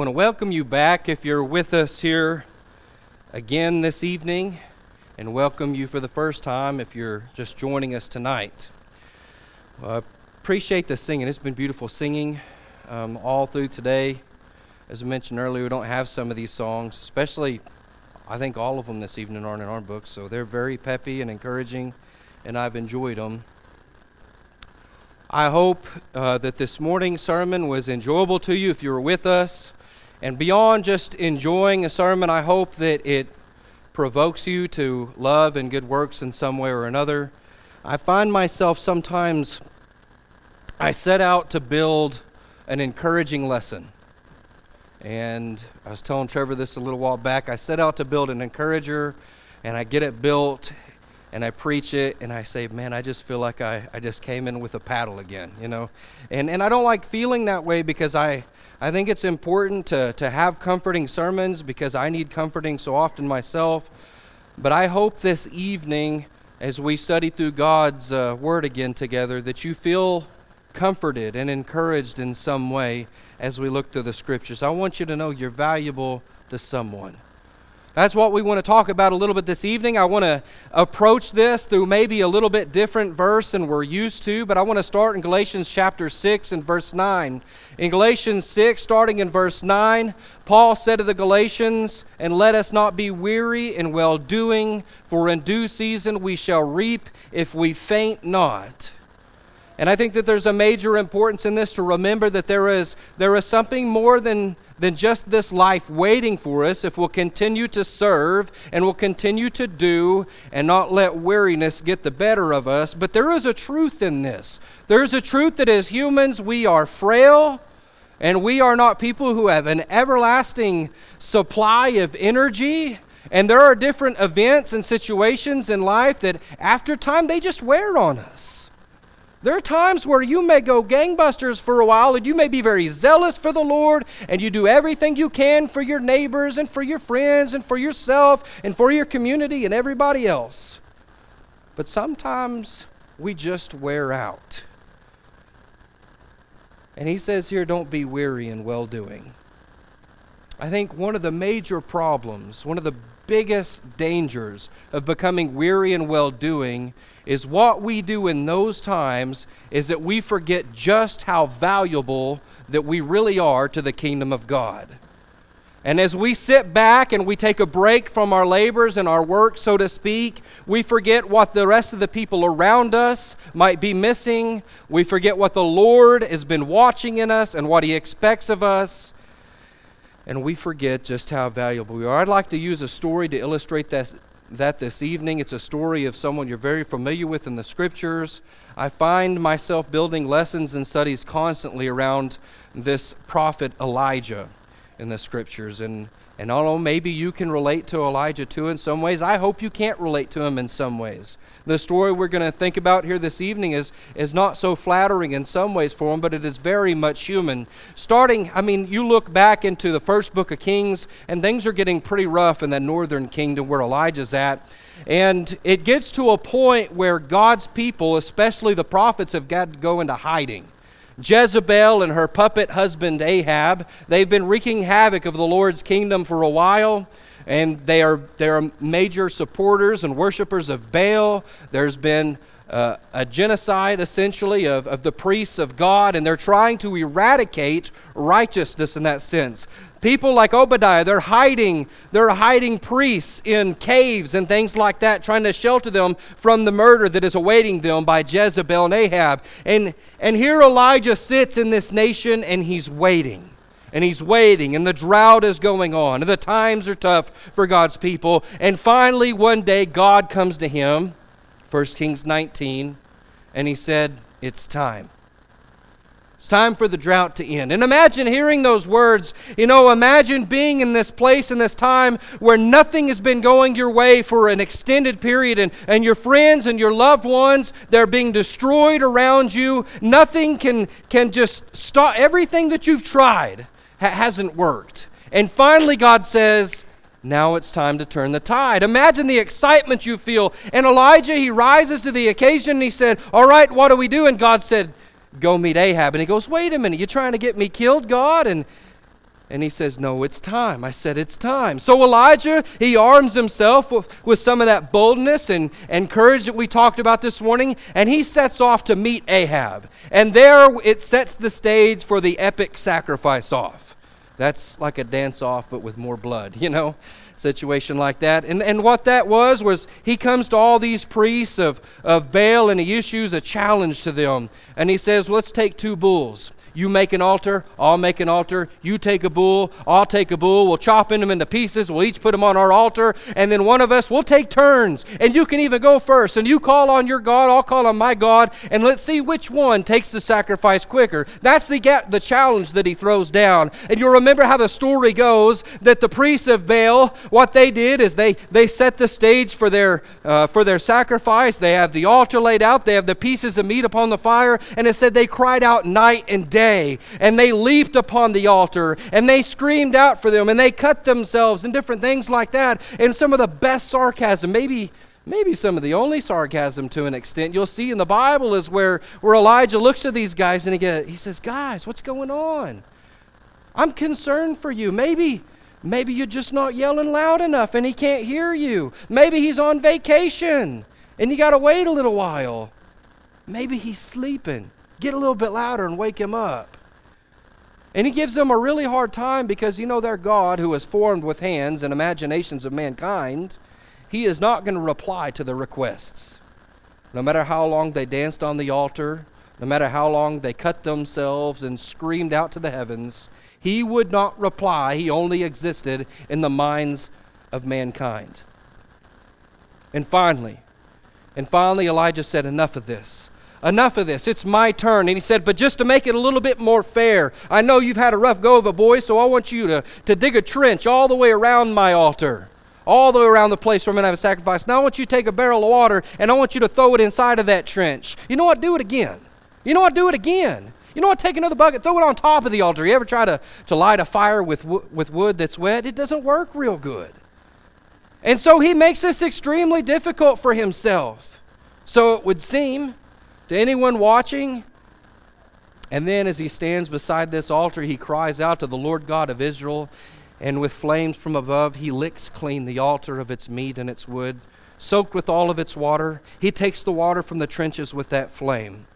want to welcome you back if you're with us here again this evening, and welcome you for the first time if you're just joining us tonight. Well, I appreciate the singing. It's been beautiful singing um, all through today. As I mentioned earlier, we don't have some of these songs, especially, I think all of them this evening aren't in our book, so they're very peppy and encouraging, and I've enjoyed them. I hope uh, that this morning's sermon was enjoyable to you if you were with us. And beyond just enjoying a sermon, I hope that it provokes you to love and good works in some way or another. I find myself sometimes, I set out to build an encouraging lesson. And I was telling Trevor this a little while back. I set out to build an encourager, and I get it built, and I preach it and I say, man, I just feel like I, I just came in with a paddle again, you know? And, and I don't like feeling that way because I, I think it's important to, to have comforting sermons because I need comforting so often myself. But I hope this evening, as we study through God's uh, Word again together, that you feel comforted and encouraged in some way as we look through the Scriptures. I want you to know you're valuable to someone. That's what we want to talk about a little bit this evening. I want to approach this through maybe a little bit different verse than we're used to, but I want to start in Galatians chapter 6 and verse 9. In Galatians 6, starting in verse 9, Paul said to the Galatians, And let us not be weary in well doing, for in due season we shall reap if we faint not. And I think that there's a major importance in this to remember that there is, there is something more than than just this life waiting for us if we'll continue to serve and we'll continue to do and not let weariness get the better of us. But there is a truth in this. There's a truth that as humans we are frail and we are not people who have an everlasting supply of energy. And there are different events and situations in life that after time they just wear on us. There are times where you may go gangbusters for a while and you may be very zealous for the Lord and you do everything you can for your neighbors and for your friends and for yourself and for your community and everybody else. But sometimes we just wear out. And he says here, don't be weary in well doing. I think one of the major problems, one of the biggest dangers of becoming weary and well doing is what we do in those times is that we forget just how valuable that we really are to the kingdom of God. And as we sit back and we take a break from our labors and our work, so to speak, we forget what the rest of the people around us might be missing. We forget what the Lord has been watching in us and what He expects of us. And we forget just how valuable we are. I'd like to use a story to illustrate that, that this evening. It's a story of someone you're very familiar with in the scriptures. I find myself building lessons and studies constantly around this prophet Elijah in the scriptures. And, and although maybe you can relate to Elijah too in some ways. I hope you can't relate to him in some ways. The story we're going to think about here this evening is, is not so flattering in some ways for him, but it is very much human. Starting, I mean, you look back into the first book of Kings, and things are getting pretty rough in that northern kingdom where Elijah's at. And it gets to a point where God's people, especially the prophets, have got to go into hiding. Jezebel and her puppet husband Ahab, they've been wreaking havoc of the Lord's kingdom for a while and they are, they are major supporters and worshipers of Baal. There's been uh, a genocide, essentially, of, of the priests of God, and they're trying to eradicate righteousness in that sense. People like Obadiah, they're hiding, they're hiding priests in caves and things like that, trying to shelter them from the murder that is awaiting them by Jezebel and Ahab. And, and here Elijah sits in this nation and he's waiting and he's waiting, and the drought is going on, and the times are tough for God's people. And finally, one day, God comes to him, 1 Kings 19, and he said, It's time. It's time for the drought to end. And imagine hearing those words. You know, imagine being in this place in this time where nothing has been going your way for an extended period, and, and your friends and your loved ones, they're being destroyed around you. Nothing can, can just stop everything that you've tried ha- hasn't worked. And finally, God says, now it's time to turn the tide. Imagine the excitement you feel. And Elijah, he rises to the occasion and he said, All right, what do we do? And God said, Go meet Ahab. And he goes, Wait a minute, you're trying to get me killed, God? And And he says, No, it's time. I said, It's time. So Elijah, he arms himself with, some of that boldness and, and courage that we talked about this morning, and he sets off to meet Ahab. And there it sets the stage for the epic sacrifice off. That's like a dance off, but with more blood, you know? Situation like that. And, and what that was, was he comes to all these priests of, of Baal and he issues a challenge to them. And he says, Let's take two bulls. You make an altar, I'll make an altar. You take a bull, I'll take a bull. We'll chop them into pieces. We'll each put them on our altar. And then one of us, will take turns. And you can even go first. And you call on your God, I'll call on my God. And let's see which one takes the sacrifice quicker. That's the, the challenge that he throws down. And you'll remember how the story goes that the priests of Baal, what they did is they, they set the stage for their, uh, for their sacrifice. They have the altar laid out, they have the pieces of meat upon the fire. And it said they cried out night and day day. And they leaped upon the altar and they screamed out for them and they cut themselves and different things like that. And some of the best sarcasm, maybe maybe some of the only sarcasm to an extent you'll see in the Bible is where, where Elijah looks at these guys and he, get, he says, Guys, what's going on? I'm concerned for you. Maybe, maybe you're just not yelling loud enough and he can't hear you. Maybe he's on vacation and you got to wait a little while. Maybe he's sleeping. Get a little bit louder and wake him up. And he gives them a really hard time because you know their God, who is formed with hands and imaginations of mankind, he is not going to reply to the requests. No matter how long they danced on the altar, no matter how long they cut themselves and screamed out to the heavens, he would not reply. He only existed in the minds of mankind. And finally, and finally, Elijah said, Enough of this. Enough of this. It's my turn. And he said, But just to make it a little bit more fair, I know you've had a rough go of it, boys, so I want you to, to dig a trench all the way around my altar, all the way around the place where I'm going to have a sacrifice. Now I want you to take a barrel of water and I want you to throw it inside of that trench. You know what? Do it again. You know what? Do it again. You know what? Take another bucket, throw it on top of the altar. You ever try to, to light a fire with, with wood that's wet? It doesn't work real good. And so he makes this extremely difficult for himself. So it would seem to anyone watching? And then, as he stands beside this altar, he cries out to the Lord God of Israel, and with flames from above, he licks clean the altar of its meat and its wood, soaked with all of its water. He takes the water from the trenches with that flame.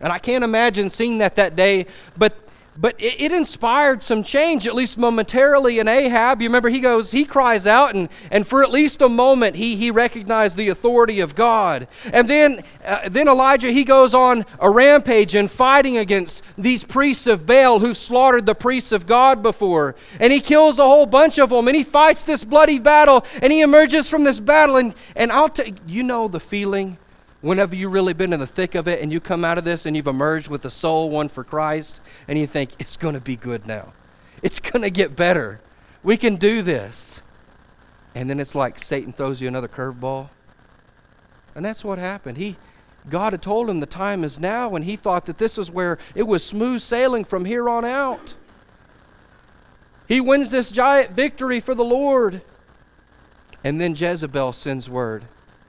And I can't imagine seeing that that day, but but it, it, inspired some change, at least momentarily, in Ahab. You remember, he goes, he cries out, and, and for at least a moment, he, he recognized the authority of God. And then, uh, then Elijah, he goes on a rampage and fighting against these priests of Baal who slaughtered the priests of God before. And he kills a whole bunch of them, and he fights this bloody battle, and he emerges from this battle. And, and I'll tell you know the feeling whenever you've really been in the thick of it and you come out of this and you've emerged with a soul one for Christ and you think, it's going to be good now. It's going to get better. We can do this. And then it's like Satan throws you another curveball. And that's what happened. He, God had told him the time is now, and he thought that this is where it was smooth sailing from here on out. He wins this giant victory for the Lord. And then Jezebel sends word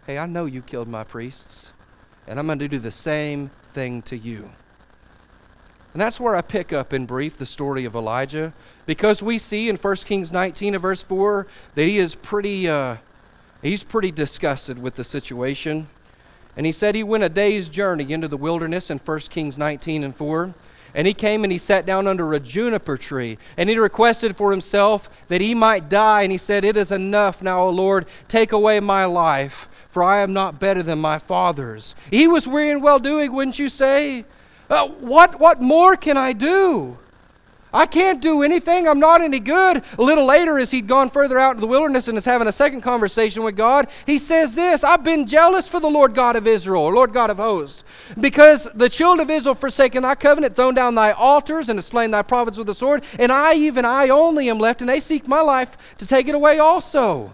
Hey, I know you killed my priests, and I'm going to do the same thing to you. And that's where I pick up in brief the story of Elijah, because we see in 1 Kings 19 and verse 4 that he is pretty, uh, he's pretty disgusted with the situation. And he said he went a day's journey into the wilderness in 1 Kings 19 and 4. And he came and he sat down under a juniper tree. And he requested for himself that he might die. And he said, It is enough now, O Lord, take away my life for I am not better than my fathers. He was weary and well doing, wouldn't you say? Uh, what, what more can I do? I can't do anything. I'm not any good. A little later, as he'd gone further out into the wilderness and is having a second conversation with God, he says this I've been jealous for the Lord God of Israel, or Lord God of hosts, because the children of Israel forsaken thy covenant, thrown down thy altars, and have slain thy prophets with the sword, and I, even I only, am left, and they seek my life to take it away also.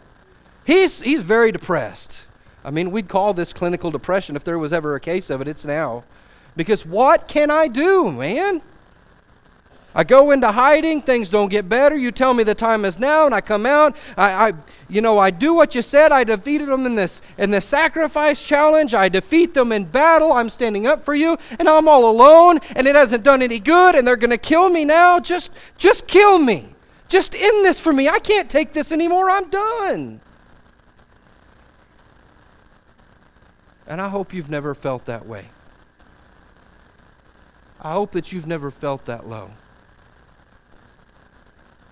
He's, he's very depressed. I mean, we'd call this clinical depression if there was ever a case of it. It's now. Because what can I do, man? I go into hiding, things don't get better. You tell me the time is now, and I come out. I, I, you know, I do what you said. I defeated them in this in the sacrifice challenge. I defeat them in battle. I'm standing up for you, and I'm all alone, and it hasn't done any good, and they're to kill me now. Just, just kill me. Just end this for me. I can't take this anymore. I'm done. And I hope you've never felt that way. I hope that you've never felt that low.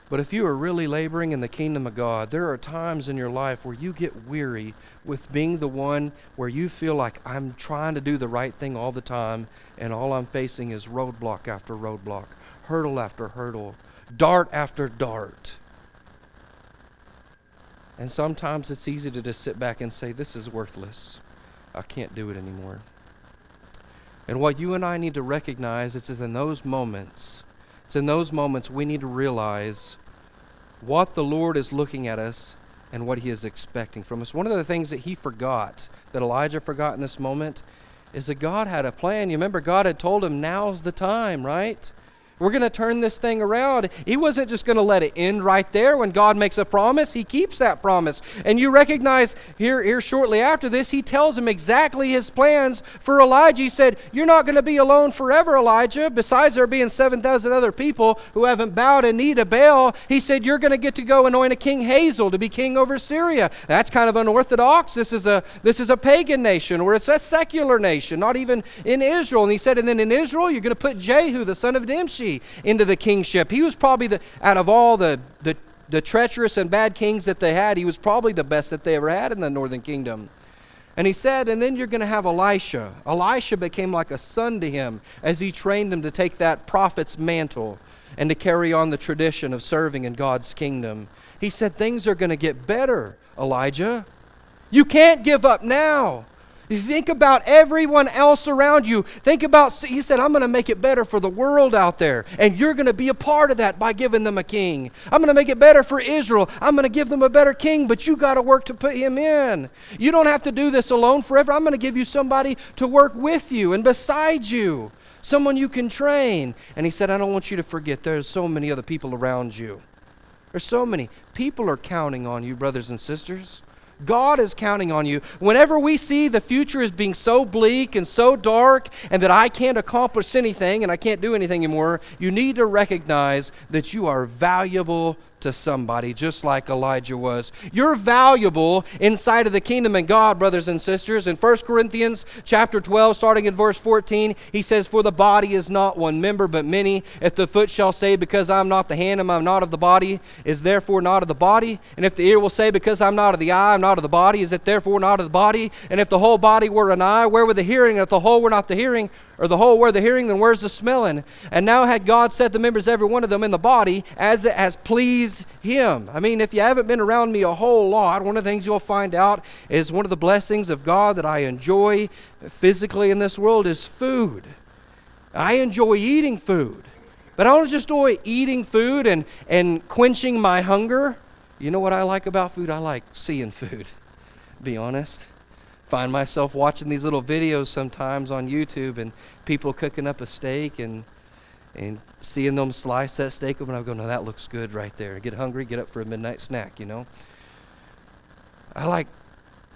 But if you are really laboring in the kingdom of God, there are times in your life where you get weary with being the one where you feel like I'm trying to do the right thing all the time, and all I'm facing is roadblock after roadblock, hurdle after hurdle, dart after dart. And sometimes it's easy to just sit back and say, This is worthless. I can't do it anymore. And what you and I need to recognize is in those moments, it's in those moments we need to realize what the Lord is looking at us and what he is expecting from us. One of the things that he forgot, that Elijah forgot in this moment, is that God had a plan. You remember, God had told him, now's the time, right? We're going to turn this thing around. He wasn't just going to let it end right there. When God makes a promise, He keeps that promise. And you recognize here, here shortly after this, He tells him exactly His plans for Elijah. He said, You're not going to be alone forever, Elijah. Besides there being 7,000 other people who haven't bowed a knee to Baal, He said, You're going to get to go anoint a king Hazael to be king over Syria. That's kind of unorthodox. This is a, this is a pagan nation, or it's a secular nation, not even in Israel. And He said, And then in Israel, you're going to put Jehu, the son of Nimshi into the kingship. He was probably the, out of all the, the, the treacherous and bad kings that they had, he was probably the best that they ever had in the northern kingdom. And he said, and then you're going to have Elisha. Elisha became like a son to him as he trained him to take that prophet's mantle and to carry on the tradition of serving in God's kingdom. He said, Things are going to get better, Elijah. You can't give up now. Think about everyone else around you. Think about, he said, I'm going to make it better for the world out there. And you're going to be a part of that by giving them a king. I'm going to make it better for Israel. I'm going to give them a better king, but you got to work to put him in. You don't have to do this alone forever. I'm going to give you somebody to work with you and beside you, someone you can train. And he said, I don't want you to forget there's so many other people around you. There's so many. People are counting on you, brothers and sisters. God is counting on you. Whenever we see the future as being so bleak and so dark and that I can't accomplish anything and I can't do anything anymore, you need to recognize that you are valuable to somebody, just like Elijah was. You're valuable inside of the kingdom of God, brothers and sisters. In 1 Corinthians chapter 12, starting in verse 14, he says, For the body is not one member, but many. If the foot shall say, Because I'm not the hand, and I'm not of the body, is therefore not of the body. And if the ear will say, Because I'm not of the eye, I'm not of the body, is it therefore not of the body? And if the whole body were an eye, where were the hearing? And if the whole were not the hearing, or the whole where the hearing, then where's the smelling? And now had God set the members, every one of them, in the body as it has pleased Him. I mean, if you haven't been around me a whole lot, one of the things you'll find out is one of the blessings of God that I enjoy physically in this world is food. I enjoy eating food. But I don't just enjoy eating food and, and quenching my hunger. You know what I like about food? I like seeing food, be honest find myself watching these little videos sometimes on YouTube and people cooking up a steak and and seeing them slice that steak open. I go, no, that looks good right there. Get hungry, get up for a midnight snack, you know. I like,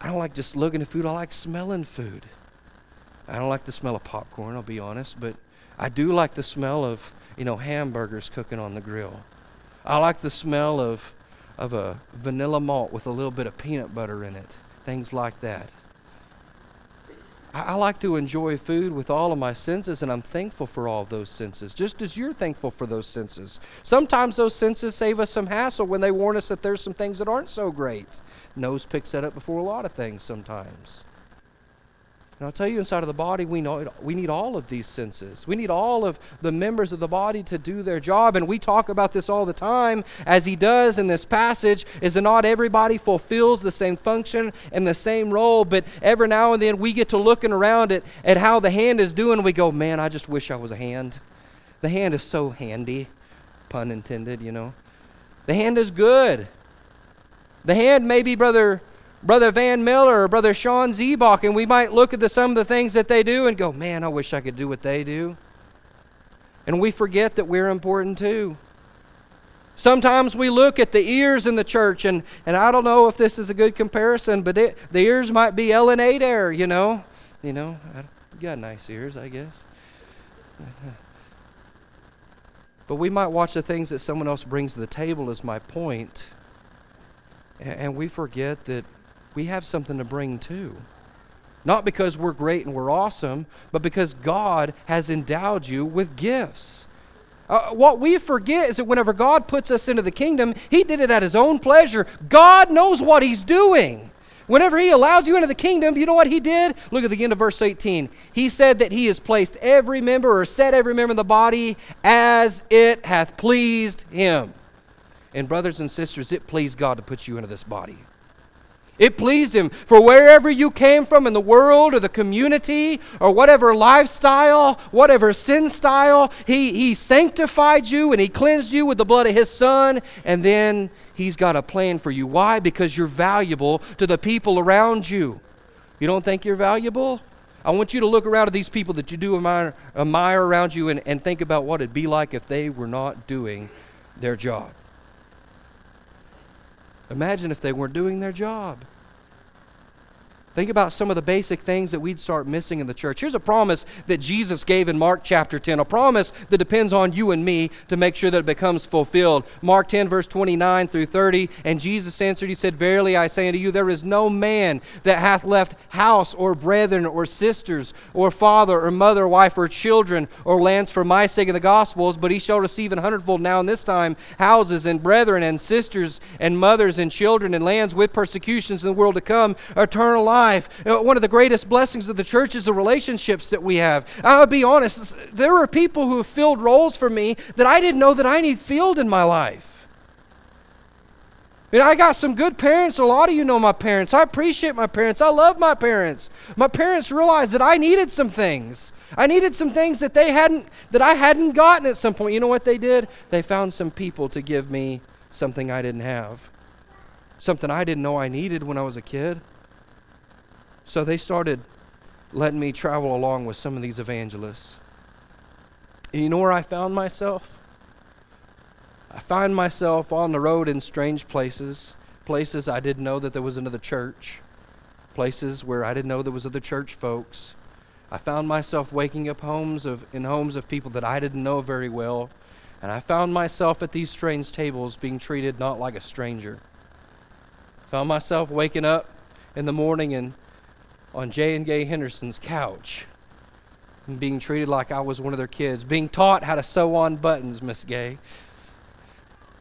I don't like just looking at food. I like smelling food. I don't like the smell of popcorn, I'll be honest, but I do like the smell of, you know, hamburgers cooking on the grill. I like the smell of, of a vanilla malt with a little bit of peanut butter in it. Things like that. I, like to enjoy food with all of my senses, and I'm thankful for all of those senses, just as you're thankful for those senses. Sometimes those senses save us some hassle when they warn us that there's some things that aren't so great. Nose picks that up before a lot of things sometimes. And I'll tell you, inside of the body, we, know it, we need all of these senses. We need all of the members of the body to do their job. And we talk about this all the time, as he does in this passage, is that not everybody fulfills the same function and the same role. But every now and then we get to looking around at, at how the hand is doing. We go, man, I just wish I was a hand. The hand is so handy, pun intended, you know. The hand is good. The hand, maybe, Brother Brother Van Miller or Brother Sean Zebach, and we might look at the, some of the things that they do and go, man, I wish I could do what they do. And we forget that we're important too. Sometimes we look at the ears in the church, and, and I don't know if this is a good comparison, but it, the ears might be Ellen Adair, you know. You know, I, got nice ears, I guess. But we might watch the things that someone else brings to the table, is my point, and we forget that we have something to bring too. Not because we're great and we're awesome, but because God has endowed you with gifts. Uh, what we forget is that whenever God puts us into the kingdom, He did it at His own pleasure. God knows what He's doing. Whenever He allows you into the kingdom, you know what He did? Look at the end of verse 18. He said that He has placed every member or set every member in the body as it hath pleased Him. And, brothers and sisters, it pleased God to put you into this body. It pleased him. For wherever you came from in the world or the community or whatever lifestyle, whatever sin style, he, he sanctified you and he cleansed you with the blood of his son. And then he's got a plan for you. Why? Because you're valuable to the people around you. You don't think you're valuable? I want you to look around at these people that you do admire, admire around you and, and think about what it'd be like if they were not doing their job. Imagine if they weren't doing their job. Think about some of the basic things that we'd start missing in the church. Here's a promise that Jesus gave in Mark chapter 10, a promise that depends on you and me to make sure that it becomes fulfilled. Mark 10, verse 29 through 30. And Jesus answered, He said, Verily I say unto you, there is no man that hath left house or brethren or sisters or father or mother, wife or children or lands for my sake in the gospels, but he shall receive an hundredfold now in this time houses and brethren and sisters and mothers and children and lands with persecutions in the world to come, eternal life life. Uh, one of the greatest blessings of the church is the relationships that we have. I'll be honest, there are people who have filled roles for me that I didn't know that I need filled in my life. I got some good parents. A lot of you know my parents. I appreciate my parents. I love my parents. My parents realized that I needed some things. I needed some things that they hadn't that I hadn't gotten at some point. You know what they did? They found some people to give me something I didn't have. Something I didn't know I needed when I was a kid. So they started letting me travel along with some of these evangelists. And you know where I found myself? I find myself on the road in strange places, places I didn't know that there was another church, places where I didn't know there was other church folks. I found myself waking up homes of in homes of people that I didn't know very well, and I found myself at these strange tables being treated not like a stranger. Found myself waking up in the morning and on J and Gay Henderson's couch and being treated like I was one of their kids, being taught how to sew on buttons, Miss Gay.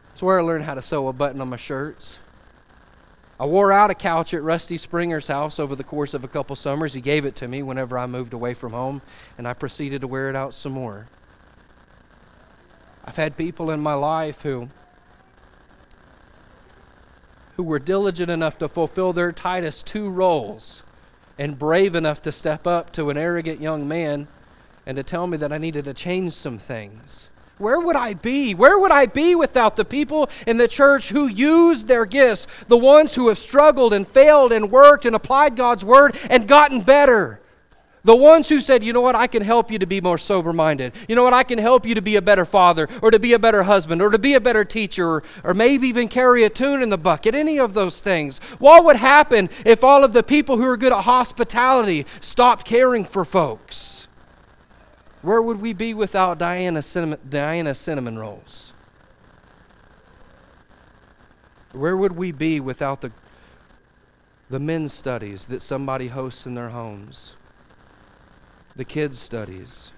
That's where I learned how to sew a button on my shirts. I wore out a couch at Rusty Springer's house over the course of a couple summers. He gave it to me whenever I moved away from home, and I proceeded to wear it out some more. I've had people in my life who who were diligent enough to fulfill their Titus 2 roles and brave enough to step up to an arrogant young man and to tell me that I needed to change some things. Where would I be? Where would I be without the people in the church who used their gifts, the ones who have struggled and failed and worked and applied God's word and gotten better? The ones who said, you know what, I can help you to be more sober minded. You know what, I can help you to be a better father or to be a better husband or to be a better teacher or, or maybe even carry a tune in the bucket, any of those things. What would happen if all of the people who are good at hospitality stopped caring for folks? Where would we be without Diana cinnamon, Diana cinnamon rolls? Where would we be without the, the men's studies that somebody hosts in their homes? The kids' studies?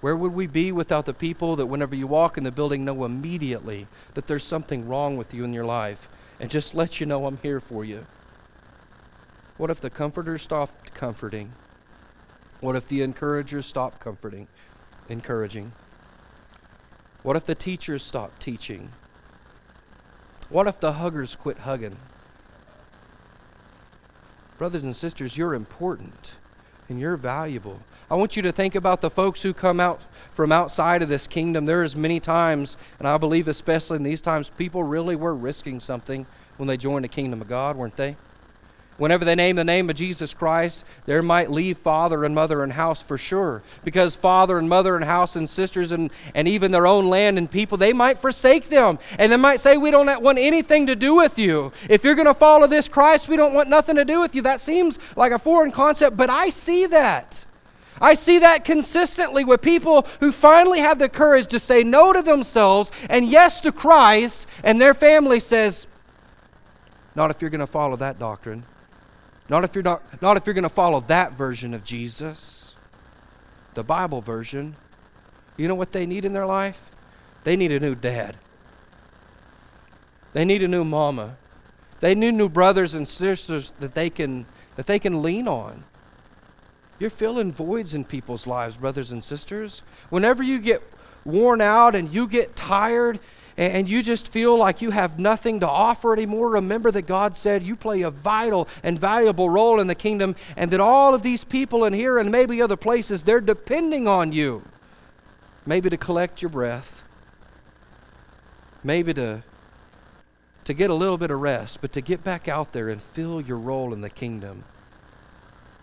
Where would we be without the people that, whenever you walk in the building, know immediately that there's something wrong with you in your life and just let you know I'm here for you? What if the comforters stopped comforting? What if the encouragers stopped comforting, encouraging? What if the teachers stopped teaching? What if the huggers quit hugging? Brothers and sisters, you're important and you're valuable. I want you to think about the folks who come out from outside of this kingdom. There is many times, and I believe especially in these times, people really were risking something when they joined the kingdom of God, weren't they? Whenever they name the name of Jesus Christ, they might leave father and mother and house for sure. Because father and mother and house and sisters and, and even their own land and people, they might forsake them. And they might say, We don't want anything to do with you. If you're going to follow this Christ, we don't want nothing to do with you. That seems like a foreign concept, but I see that. I see that consistently with people who finally have the courage to say no to themselves and yes to Christ, and their family says, Not if you're going to follow that doctrine. Not if you're not, not if you're going to follow that version of Jesus, the Bible version. You know what they need in their life? They need a new dad. They need a new mama. They need new brothers and sisters that they can that they can lean on. You're filling voids in people's lives, brothers and sisters. Whenever you get worn out and you get tired and you just feel like you have nothing to offer anymore, remember that God said you play a vital and valuable role in the kingdom, and that all of these people in here and maybe other places, they're depending on you. Maybe to collect your breath, maybe to, to get a little bit of rest, but to get back out there and fill your role in the kingdom.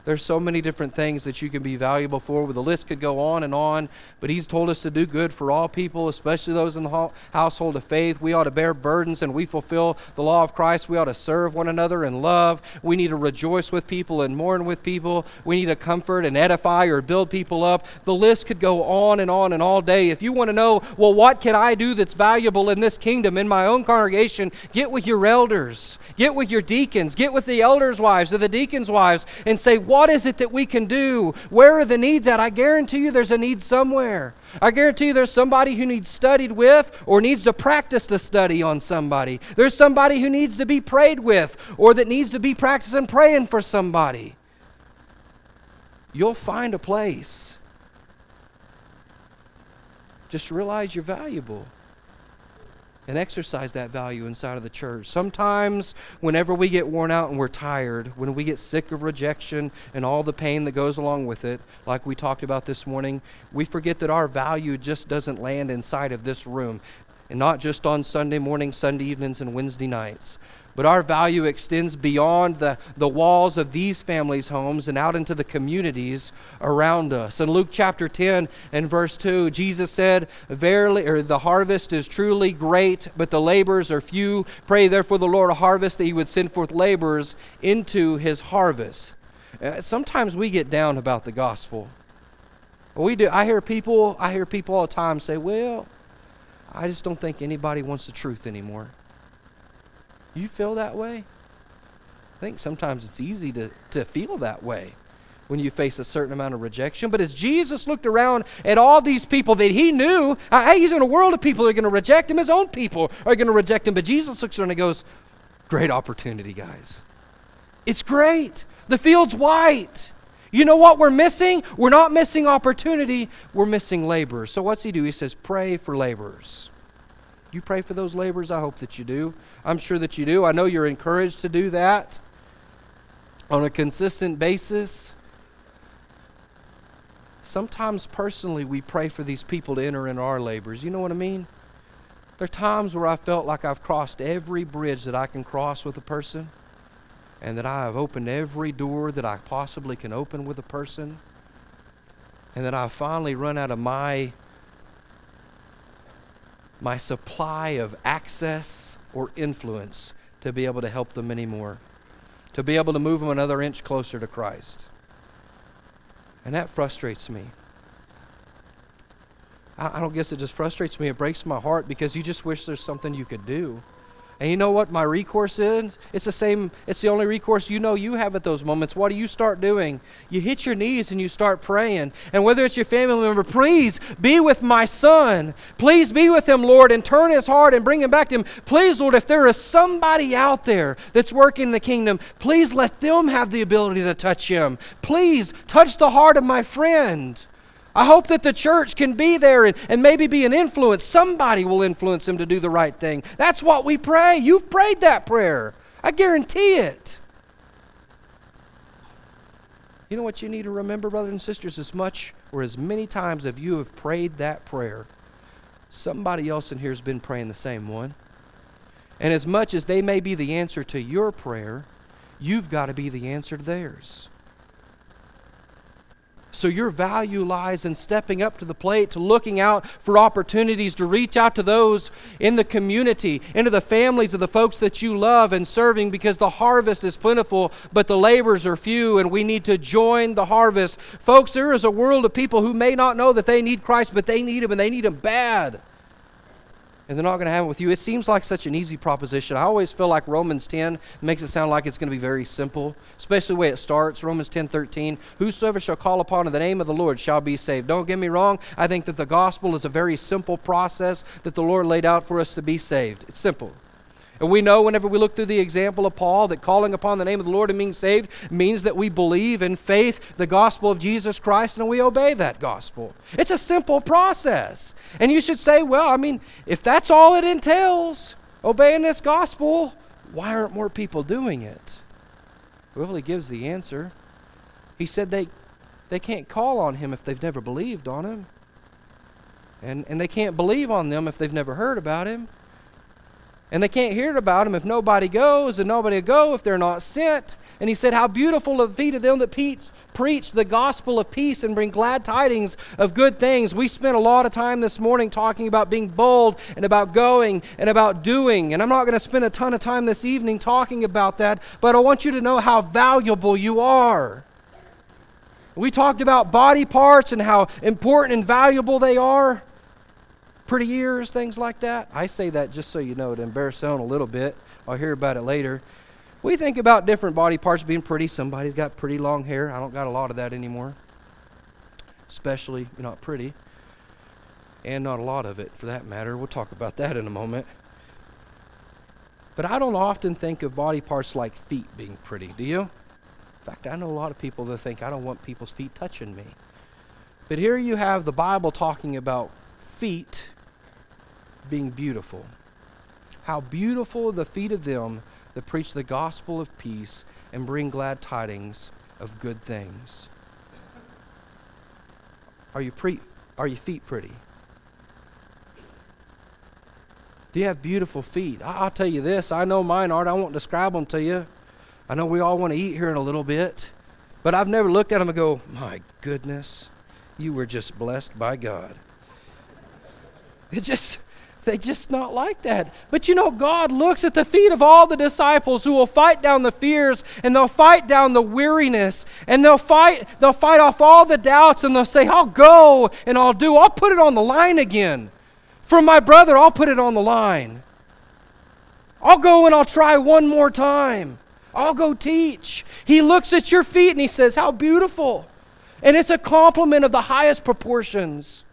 There's so many different things that you can be valuable for. The list could go on and on, but He's told us to do good for all people, especially those in the household of faith. We ought to bear burdens and we fulfill the law of Christ. We ought to serve one another in love. We need to rejoice with people and mourn with people. We need to comfort and edify or build people up. The list could go on and on and all day. If you want to know, well, what can I do that's valuable in this kingdom, in my own congregation, get with your elders, get with your deacons, get with the elders' wives or the deacons' wives, and say, what is it that we can do? Where are the needs at? I guarantee you there's a need somewhere. I guarantee you there's somebody who needs studied with or needs to practice the study on somebody. There's somebody who needs to be prayed with or that needs to be practicing praying for somebody. You'll find a place. Just realize you're valuable and exercise that value inside of the church. Sometimes, whenever we get worn out and we're tired, when we get sick of rejection and all the pain that goes along with it, like we talked about this morning, we forget that our value just doesn't land inside of this room, and not just on Sunday mornings, Sunday evenings, and Wednesday nights. But our value extends beyond the, the walls of these families' homes and out into the communities around us. In Luke chapter 10 and verse 2, Jesus said, Verily, or the harvest is truly great, but the laborers are few. Pray therefore the Lord of harvest that he would send forth laborers into his harvest. Uh, sometimes we get down about the gospel. We do. I hear people, I hear people all the time say, Well, I just don't think anybody wants the truth anymore. You feel that way? I think sometimes it's easy to, to feel that way when you face a certain amount of rejection. But as Jesus looked around at all these people that he knew, uh, hey, he's in a world of people that are going to reject him. His own people are going to reject him. But Jesus looks around and goes, Great opportunity, guys. It's great. The field's white. You know what we're missing? We're not missing opportunity, we're missing laborers. So what's he do? He says, Pray for laborers. You pray for those laborers? I hope that you do. I'm sure that you do. I know you're encouraged to do that on a consistent basis. Sometimes personally, we pray for these people to enter into our labors. You know what I mean? There are times where I felt like I've crossed every bridge that I can cross with a person, and that I have opened every door that I possibly can open with a person, and that I've finally run out of my my supply of access or influence to be able to help them anymore, to be able to move them another inch closer to Christ. And that frustrates me. I, I don't guess it just frustrates me. It breaks my heart because you just wish there's something you could do. And you know what my recourse is? It's the same, it's the only recourse you know you have at those moments. What do you start doing? You hit your knees and you start praying. And whether it's your family member, please be with my son. Please be with him, Lord, and turn his heart and bring him back to him. Please, Lord, if there is somebody out there that's working the kingdom, please let them have the ability to touch him. Please touch the heart of my friend. I hope that the church can be there and, and maybe be an influence. Somebody will influence them to do the right thing. That's what we pray. You've prayed that prayer. I guarantee it. You know what you need to remember, brothers and sisters? As much or as many times as you have prayed that prayer, somebody else in here has been praying the same one. And as much as they may be the answer to your prayer, you've got to be the answer to theirs. So, your value lies in stepping up to the plate, to looking out for opportunities to reach out to those in the community, into the families of the folks that you love, and serving because the harvest is plentiful, but the labors are few, and we need to join the harvest. Folks, there is a world of people who may not know that they need Christ, but they need Him, and they need Him bad and they're not going to have it with you. It seems like such an easy proposition. I always feel like Romans 10 makes it sound like it's going to be very simple, especially the way it starts. Romans 10 13. Whosoever shall call upon the name of the Lord shall be saved. Don't get me wrong. I think that the gospel is a very simple process that the Lord laid out for us to be saved. It's simple. And we know whenever we look through the example of Paul that calling upon the name of the Lord and being saved means that we believe in faith the gospel of Jesus Christ and we obey that gospel. It's a simple process. And you should say, well, I mean, if that's all it entails, obeying this gospel, why aren't more people doing it? Well, he gives the answer. He said they, they can't call on him if they've never believed on him. And, and they can't believe on them if they've never heard about him. And they can't hear it about him if nobody goes, and nobody will go if they're not sent. And he said, How beautiful the feet of them that preach the gospel of peace and bring glad tidings of good things. We spent a lot of time this morning talking about being bold and about going and about doing. And I'm not going to spend a ton of time this evening talking about that, but I want you to know how valuable you are. We talked about body parts and how important and valuable they are pretty ears, things like that. I say that just so you know to embarrass on a little bit. I'll hear about it later. We think about different body parts being pretty. Somebody's got pretty long hair. I don't got a lot of that anymore. Especially not pretty. And not a lot of it, for that matter. We'll talk about that in a moment. But I don't often think of body parts like feet being pretty, do you? In fact, I know a lot of people that think I don't want people's feet touching me. But here you have the Bible talking about feet being beautiful. How beautiful the feet of them that preach the gospel of peace and bring glad tidings of good things. Are you pre- are your feet pretty? Do you have beautiful feet? I- will tell you this. I know mine aren't. I won't describe them to you. I know we all want to eat here in a little bit. But I've never looked at them and go, my goodness, you were just blessed by God. It just, they just not like that. But you know, God looks at the feet of all the disciples who will fight down the fears and they'll fight down the weariness and they'll fight, they'll fight off all the doubts and they'll say, I'll go and I'll do. I'll put it on the line again. For my brother, I'll put it on the line. I'll go and I'll try one more time. I'll go teach. He looks at your feet and he says, How beautiful. And it's a compliment of the highest proportions.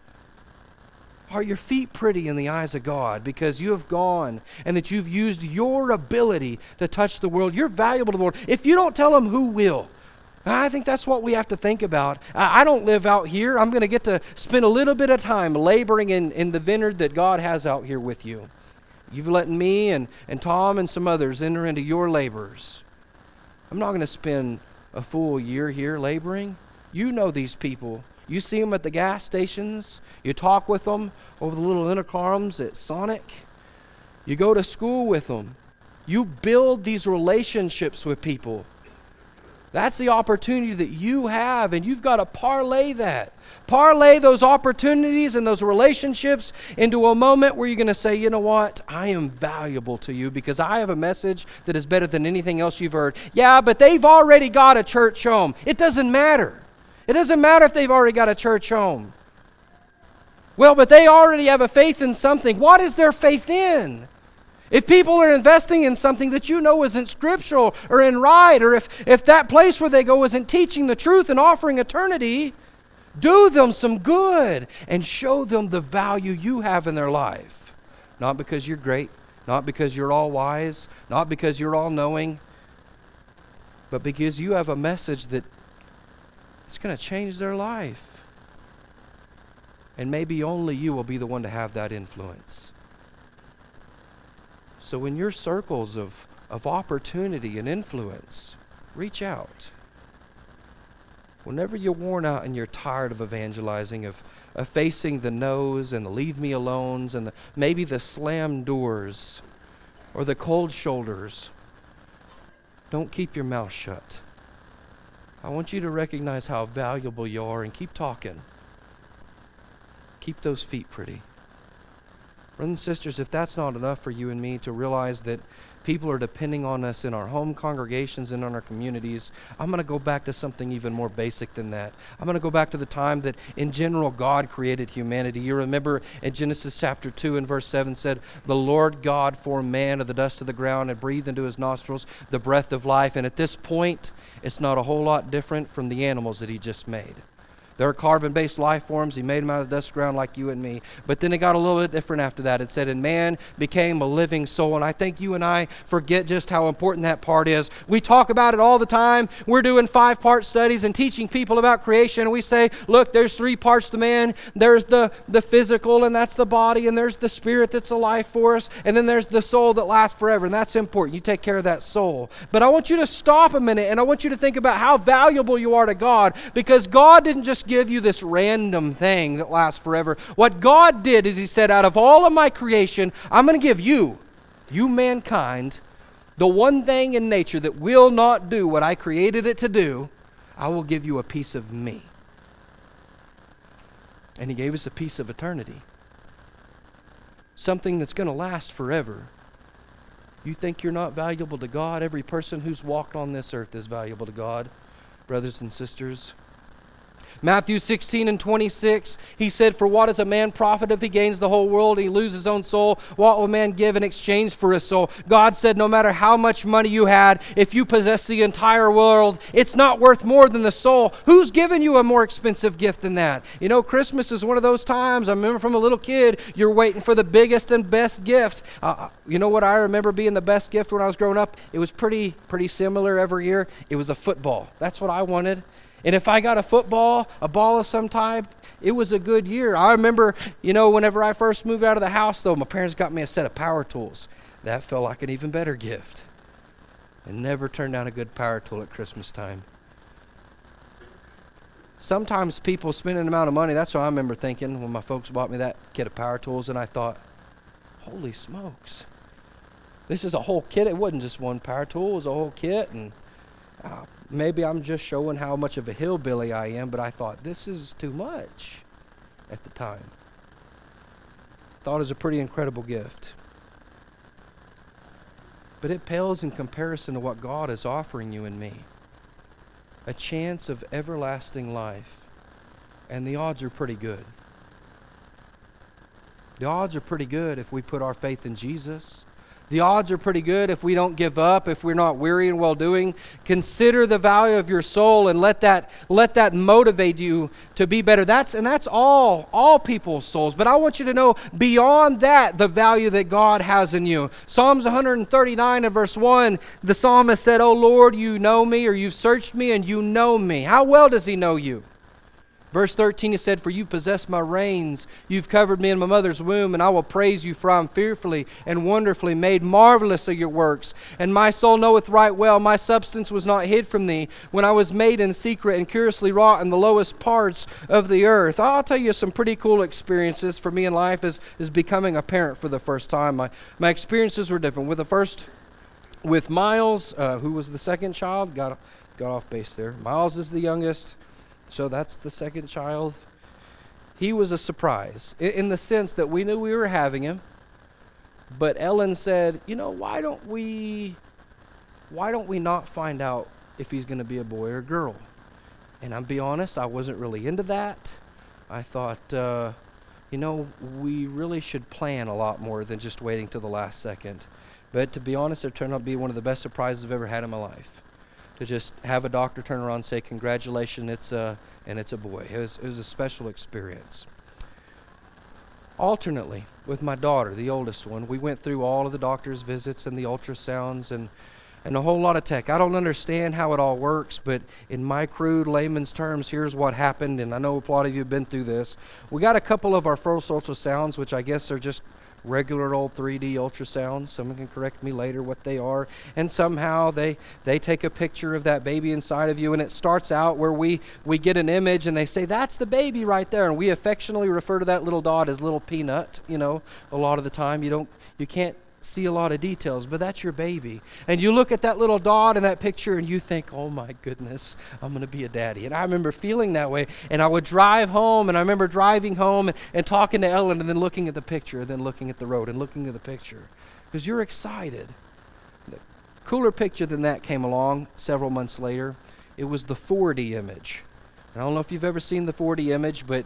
Are your feet pretty in the eyes of God because you have gone and that you've used your ability to touch the world? You're valuable to the Lord. If you don't tell Him, who will? I think that's what we have to think about. I, don't live out here. I'm going to get to spend a little bit of time laboring in, in the vineyard that God has out here with you. You've let me and, and Tom and some others enter into your labors. I'm not going to spend a full year here laboring. You know these people. You see them at the gas stations. You talk with them over the little intercoms at Sonic. You go to school with them. You build these relationships with people. That's the opportunity that you have, and you've got to parlay that. Parlay those opportunities and those relationships into a moment where you're going to say, you know what? I am valuable to you because I have a message that is better than anything else you've heard. Yeah, but they've already got a church home. It doesn't matter. It doesn't matter if they've already got a church home. Well, but they already have a faith in something. What is their faith in? If people are investing in something that you know isn't scriptural or in right, or if, if that place where they go isn't teaching the truth and offering eternity, do them some good and show them the value you have in their life. Not because you're great, not because you're all wise, not because you're all knowing, but because you have a message that it's going to change their life. And maybe only you will be the one to have that influence. So, in your circles of, of opportunity and influence, reach out. Whenever you're worn out and you're tired of evangelizing, of, of facing the no's and the leave me alones and the, maybe the slam doors or the cold shoulders, don't keep your mouth shut. I want you to recognize how valuable you are and keep talking. Keep those feet pretty. Brothers and sisters, if that's not enough for you and me to realize that people are depending on us in our home congregations and in our communities, I'm going to go back to something even more basic than that. I'm going to go back to the time that, in general, God created humanity. You remember in Genesis chapter 2 and verse 7 said, The Lord God formed man of the dust of the ground and breathed into his nostrils the breath of life. And at this point, it's not a whole lot different from the animals that he just made. They're carbon based life forms. He made them out of the dust ground like you and me. But then it got a little bit different after that. It said, and man became a living soul. And I think you and I forget just how important that part is. We talk about it all the time. We're doing five part studies and teaching people about creation. And we say, look, there's three parts to man there's the, the physical, and that's the body, and there's the spirit that's a life force, and then there's the soul that lasts forever. And that's important. You take care of that soul. But I want you to stop a minute and I want you to think about how valuable you are to God because God didn't just give you this random thing that lasts forever. What God did is He said, out of all of my creation, I'm going to give you, you mankind, the one thing in nature that will not do what I created it to do. I will give you a piece of me. And He gave us a piece of eternity. Something that's going to last forever. You think you're not valuable to God? Every person who's walked on this earth is valuable to God, brothers and sisters. Matthew 16 and 26, he said, For what is a man profit if he gains the whole world and he loses his own soul? What will man give in exchange for his soul? God said, No matter how much money you had, if you possess the entire world, it's not worth more than the soul. Who's given you a more expensive gift than that? You know, Christmas is one of those times. I remember from a little kid, you're waiting for the biggest and best gift. Uh, uh you know what I remember being the best gift when I was growing up? It was pretty, pretty similar every year. It was a football. That's what I wanted. And if I got a football, a ball of some type, it was a good year. I remember, you know, whenever I first moved out of the house, though, my parents got me a set of power tools. That felt like an even better gift. And never turned down a good power tool at Christmas time. Sometimes people spend an amount of money. That's what I remember thinking when my folks bought me that kit of power tools, and I thought, holy smokes. This is a whole kit. It wasn't just one power tool, it was a whole kit. And uh, maybe I'm just showing how much of a hillbilly I am, but I thought this is too much at the time. Thought it was a pretty incredible gift. But it pales in comparison to what God is offering you and me a chance of everlasting life. And the odds are pretty good. The odds are pretty good if we put our faith in Jesus the odds are pretty good if we don't give up, if we're not weary and well doing. Consider the value of your soul and let that, let that motivate you to be better. That's, and that's all, all people's souls. But I want you to know beyond that, the value that God has in you. Psalms 139 and verse 1, the psalmist said, Oh Lord, you know me, or you've searched me and you know me. How well does he know you? Verse 13, he said, For you've possessed my reins, you've covered me in my mother's womb, and I will praise you, for I am fearfully and wonderfully made. Marvelous are your works. And my soul knoweth right well, my substance was not hid from thee, when I was made in secret and curiously wrought in the lowest parts of the earth. I'll tell you some pretty cool experiences for me in life as, as becoming a parent for the first time. My, my experiences were different. With the first, with Miles, uh, who was the second child, got, got off base there. Miles is the youngest. So that's the second child. He was a surprise in the sense that we knew we were having him, but Ellen said, "You know, why don't we why don't we not find out if he's going to be a boy or a girl?" And I'm be honest, I wasn't really into that. I thought, uh, you know, we really should plan a lot more than just waiting till the last second. But to be honest, it turned out to be one of the best surprises I've ever had in my life to just have a doctor turn around and say, Congratulations, it's a, and it's a boy. It was, it was a special experience. Alternately, with my daughter, the oldest one, we went through all of the doctor's visits and the ultrasounds and, and a whole lot of tech. I don't understand how it all works, but in my crude layman's terms, here's what happened. And I know a lot of you have been through this. We got a couple of our first ultrasounds, which I guess are just regular old 3D ultrasounds. Someone can correct me later what they are. And somehow they, they take a picture of that baby inside of you, and it starts out where we, we get an image and they say, That's the baby right there. And we affectionately refer to that little dot as little peanut. You know, a lot of the time you don't you can't see a lot of details, but that's your baby. And you look at that little dot in that picture and you think, oh my goodness, I'm going to be a daddy. And I remember feeling that way. And I would drive home, and I remember driving home and, and talking to Ellen, and then looking at the picture, and then looking at the road, and looking at the picture. Because you're excited. The cooler picture than that came along several months later. It was the 4D image. And I don't know if you've ever seen the 4D image, but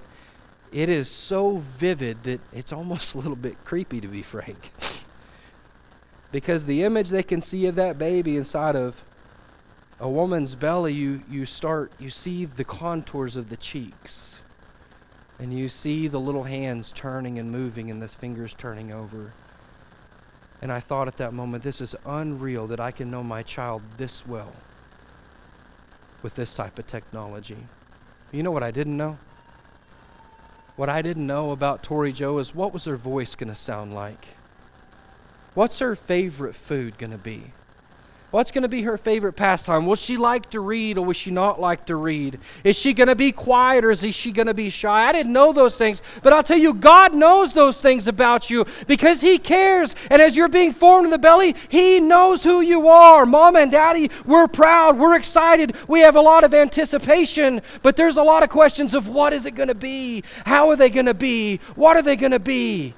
it is so vivid that it's almost a little bit creepy, to be frank. because the image they can see of that baby inside of a woman's belly, you, you start, you see the contours of the cheeks. And you see the little hands turning and moving and the fingers turning over. And I thought at that moment, this is unreal that I can know my child this well with this type of technology. You know what I didn't know? What I didn't know about Tori Joe is what was her voice going to sound like? What's her favorite food going to be? What's going to be her favorite pastime? Will she like to read or will she not like to read? Is she going to be quiet or is she going to be shy? I didn't know those things, but I'll tell you, God knows those things about you because He cares. And as you're being formed in the belly, He knows who you are. Mom and daddy, we're proud, we're excited, we have a lot of anticipation, but there's a lot of questions of what is it going to be? How are they going to be? What are they going to be?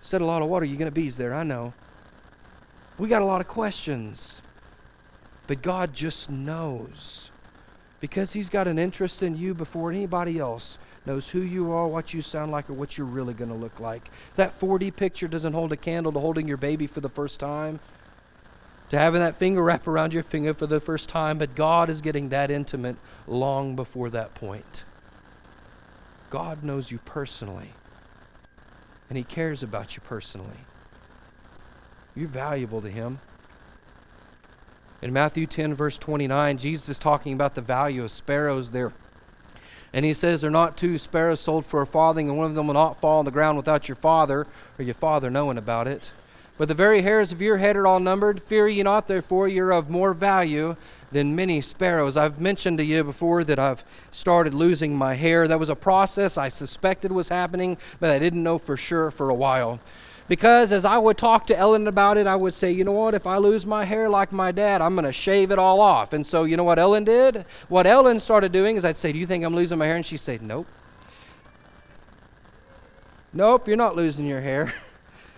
Said a lot of what are you going to be is there, I know. We got a lot of questions. But God just knows. Because He's got an interest in you before anybody else knows who you are, what you sound like, or what you're really going to look like. That 4D picture doesn't hold a candle to holding your baby for the first time, to having that finger wrap around your finger for the first time, but God is getting that intimate long before that point. God knows you personally, and He cares about you personally. You're valuable to Him. In Matthew 10, verse 29, Jesus is talking about the value of sparrows there. And he says, There are not two sparrows sold for a farthing, and one of them will not fall on the ground without your father, or your father knowing about it. But the very hairs of your head are all numbered. Fear ye not, therefore, you're of more value than many sparrows. I've mentioned to you before that I've started losing my hair. That was a process I suspected was happening, but I didn't know for sure for a while. Because as I would talk to Ellen about it, I would say, you know what, if I lose my hair like my dad, I'm going to shave it all off. And so, you know what Ellen did? What Ellen started doing is I'd say, do you think I'm losing my hair? And she'd say, nope. Nope, you're not losing your hair.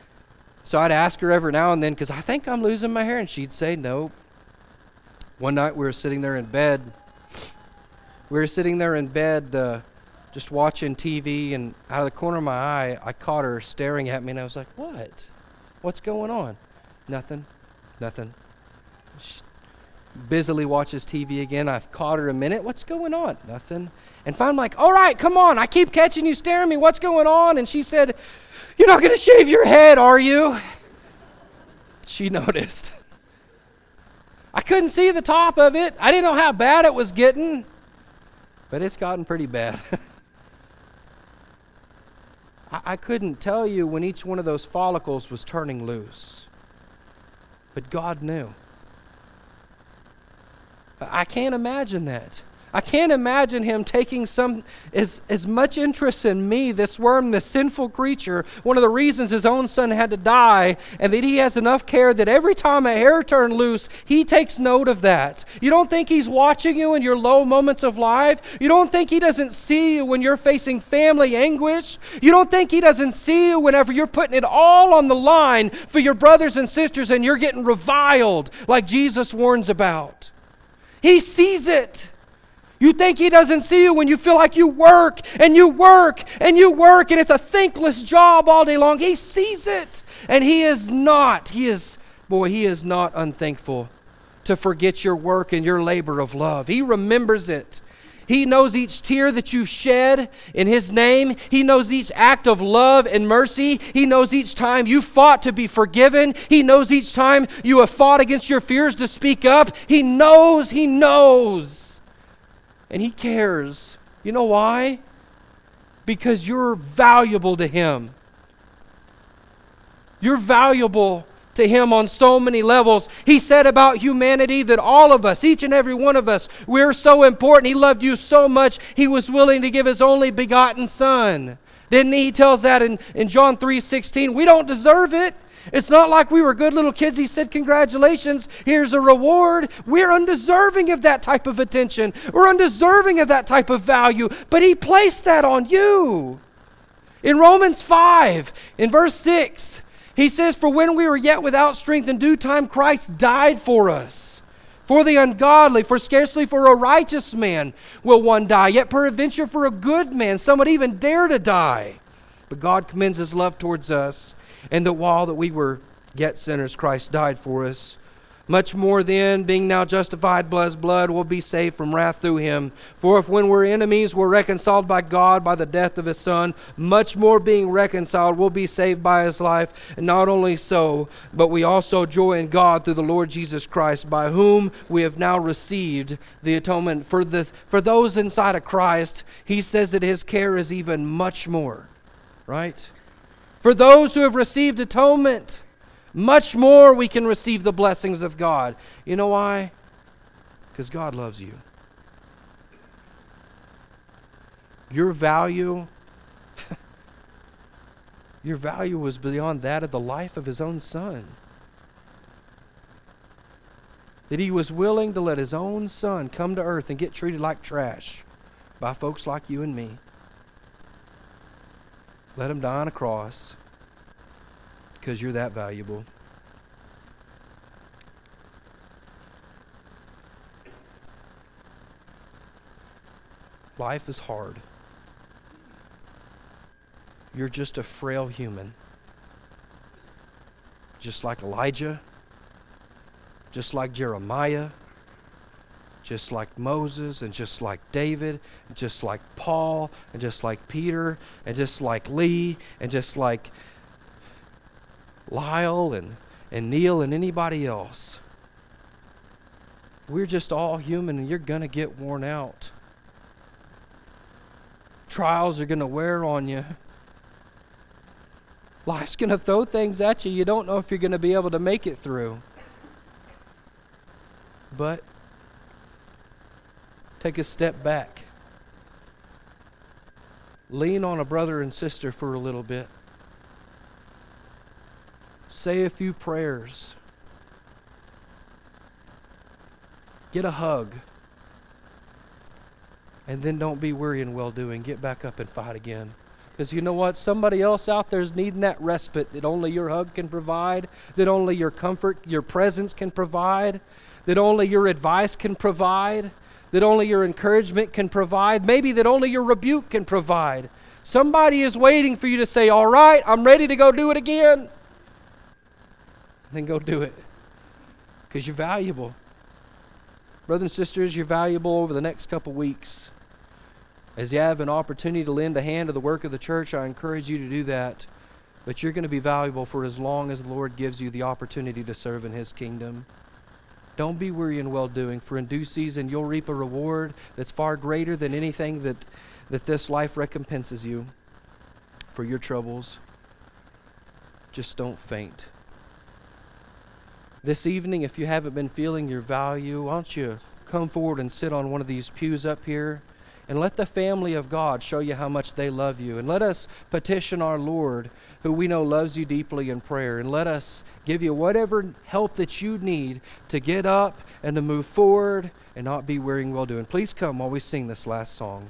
so I'd ask her every now and then, because I think I'm losing my hair. And she'd say, nope. One night we were sitting there in bed. We were sitting there in bed. Uh, just watching TV, and out of the corner of my eye, I caught her staring at me, and I was like, What? What's going on? Nothing. Nothing. She busily watches TV again. I've caught her a minute. What's going on? Nothing. And finally, I'm like, All right, come on. I keep catching you staring at me. What's going on? And she said, You're not going to shave your head, are you? She noticed. I couldn't see the top of it. I didn't know how bad it was getting, but it's gotten pretty bad. I, I couldn't tell you when each one of those follicles was turning loose. But God knew. I can't imagine that. I can't imagine him taking some as, as much interest in me, this worm, this sinful creature. One of the reasons his own son had to die, and that he has enough care that every time a hair turned loose, he takes note of that. You don't think he's watching you in your low moments of life? You don't think he doesn't see you when you're facing family anguish? You don't think he doesn't see you whenever you're putting it all on the line for your brothers and sisters and you're getting reviled like Jesus warns about? He sees it. You think He doesn't see you when you feel like you work and you work and you work and it's a thankless job all day long. He sees it. And He is not, He is, boy, He is not unthankful to forget your work and your labor of love. He remembers it. He knows each tear that you've shed in His name. He knows each act of love and mercy. He knows each time you fought to be forgiven. He knows each time you have fought against your fears to speak up. He knows, He knows and He cares. You know why? Because you're valuable to Him. You're valuable to Him on so many levels. He said about humanity that all of us, each and every one of us, we're so important. He loved you so much, He was willing to give His only begotten Son. Didn't he? He tells that in, in John 3 16. We don't deserve it. It's not like we were good little kids. He said, Congratulations, here's a reward. We're undeserving of that type of attention. We're undeserving of that type of value, but He placed that on you. In Romans 5, in verse 6, He says, For when we were yet without strength, in due time Christ died for us. For the ungodly, for scarcely for a righteous man will one die, yet peradventure for a good man some would even dare to die. But God commends His love towards us and that while that we were yet sinners, Christ died for us. Much more then, being now justified by his blood, will be saved from wrath through him. For if when we're enemies, we're reconciled by God by the death of his Son, much more being reconciled, will be saved by his life. And not only so, but we also joy in God through the Lord Jesus Christ, by whom we have now received the atonement. For, the, for those inside of Christ, he says that his care is even much more, right? For those who have received atonement, much more we can receive the blessings of God. You know why? Because God loves you. Your value your value was beyond that of the life of his own son. That he was willing to let his own son come to earth and get treated like trash by folks like you and me. Let him die on a cross because you're that valuable. Life is hard. You're just a frail human. Just like Elijah, just like Jeremiah, just like Moses and just like David, and just like Paul and just like Peter and just like Lee and just like Lyle and, and Neil and anybody else. We're just all human and you're going to get worn out. Trials are going to wear on you. Life's going to throw things at you you don't know if you're going to be able to make it through. But Take a step back. Lean on a brother and sister for a little bit. Say a few prayers. Get a hug. And then don't be weary in well doing. Get back up and fight again. Because you know what? Somebody else out there is needing that respite that only your hug can provide, that only your comfort, your presence can provide, that only your advice can provide that only your encouragement can provide, maybe that only your rebuke can provide. Somebody is waiting for you to say, All right, I'm ready to go do it again. Then go do it because you're valuable. Brothers and sisters, you're valuable over the next couple weeks. As you have an opportunity to lend a hand to the work of the church, I encourage you to do that. But you're going to be valuable for as long as the Lord gives you the opportunity to serve in His kingdom. Don't be weary in well doing, for in due season you'll reap a reward that's far greater than anything that, that this life recompenses you for your troubles. Just don't faint. This evening, if you haven't been feeling your value, why don't you come forward and sit on one of these pews up here? And let the family of God show you how much they love you. And let us petition our Lord, who we know loves you deeply in prayer. And let us give you whatever help that you need to get up and to move forward and not be wearing well doing. Please come while we sing this last song.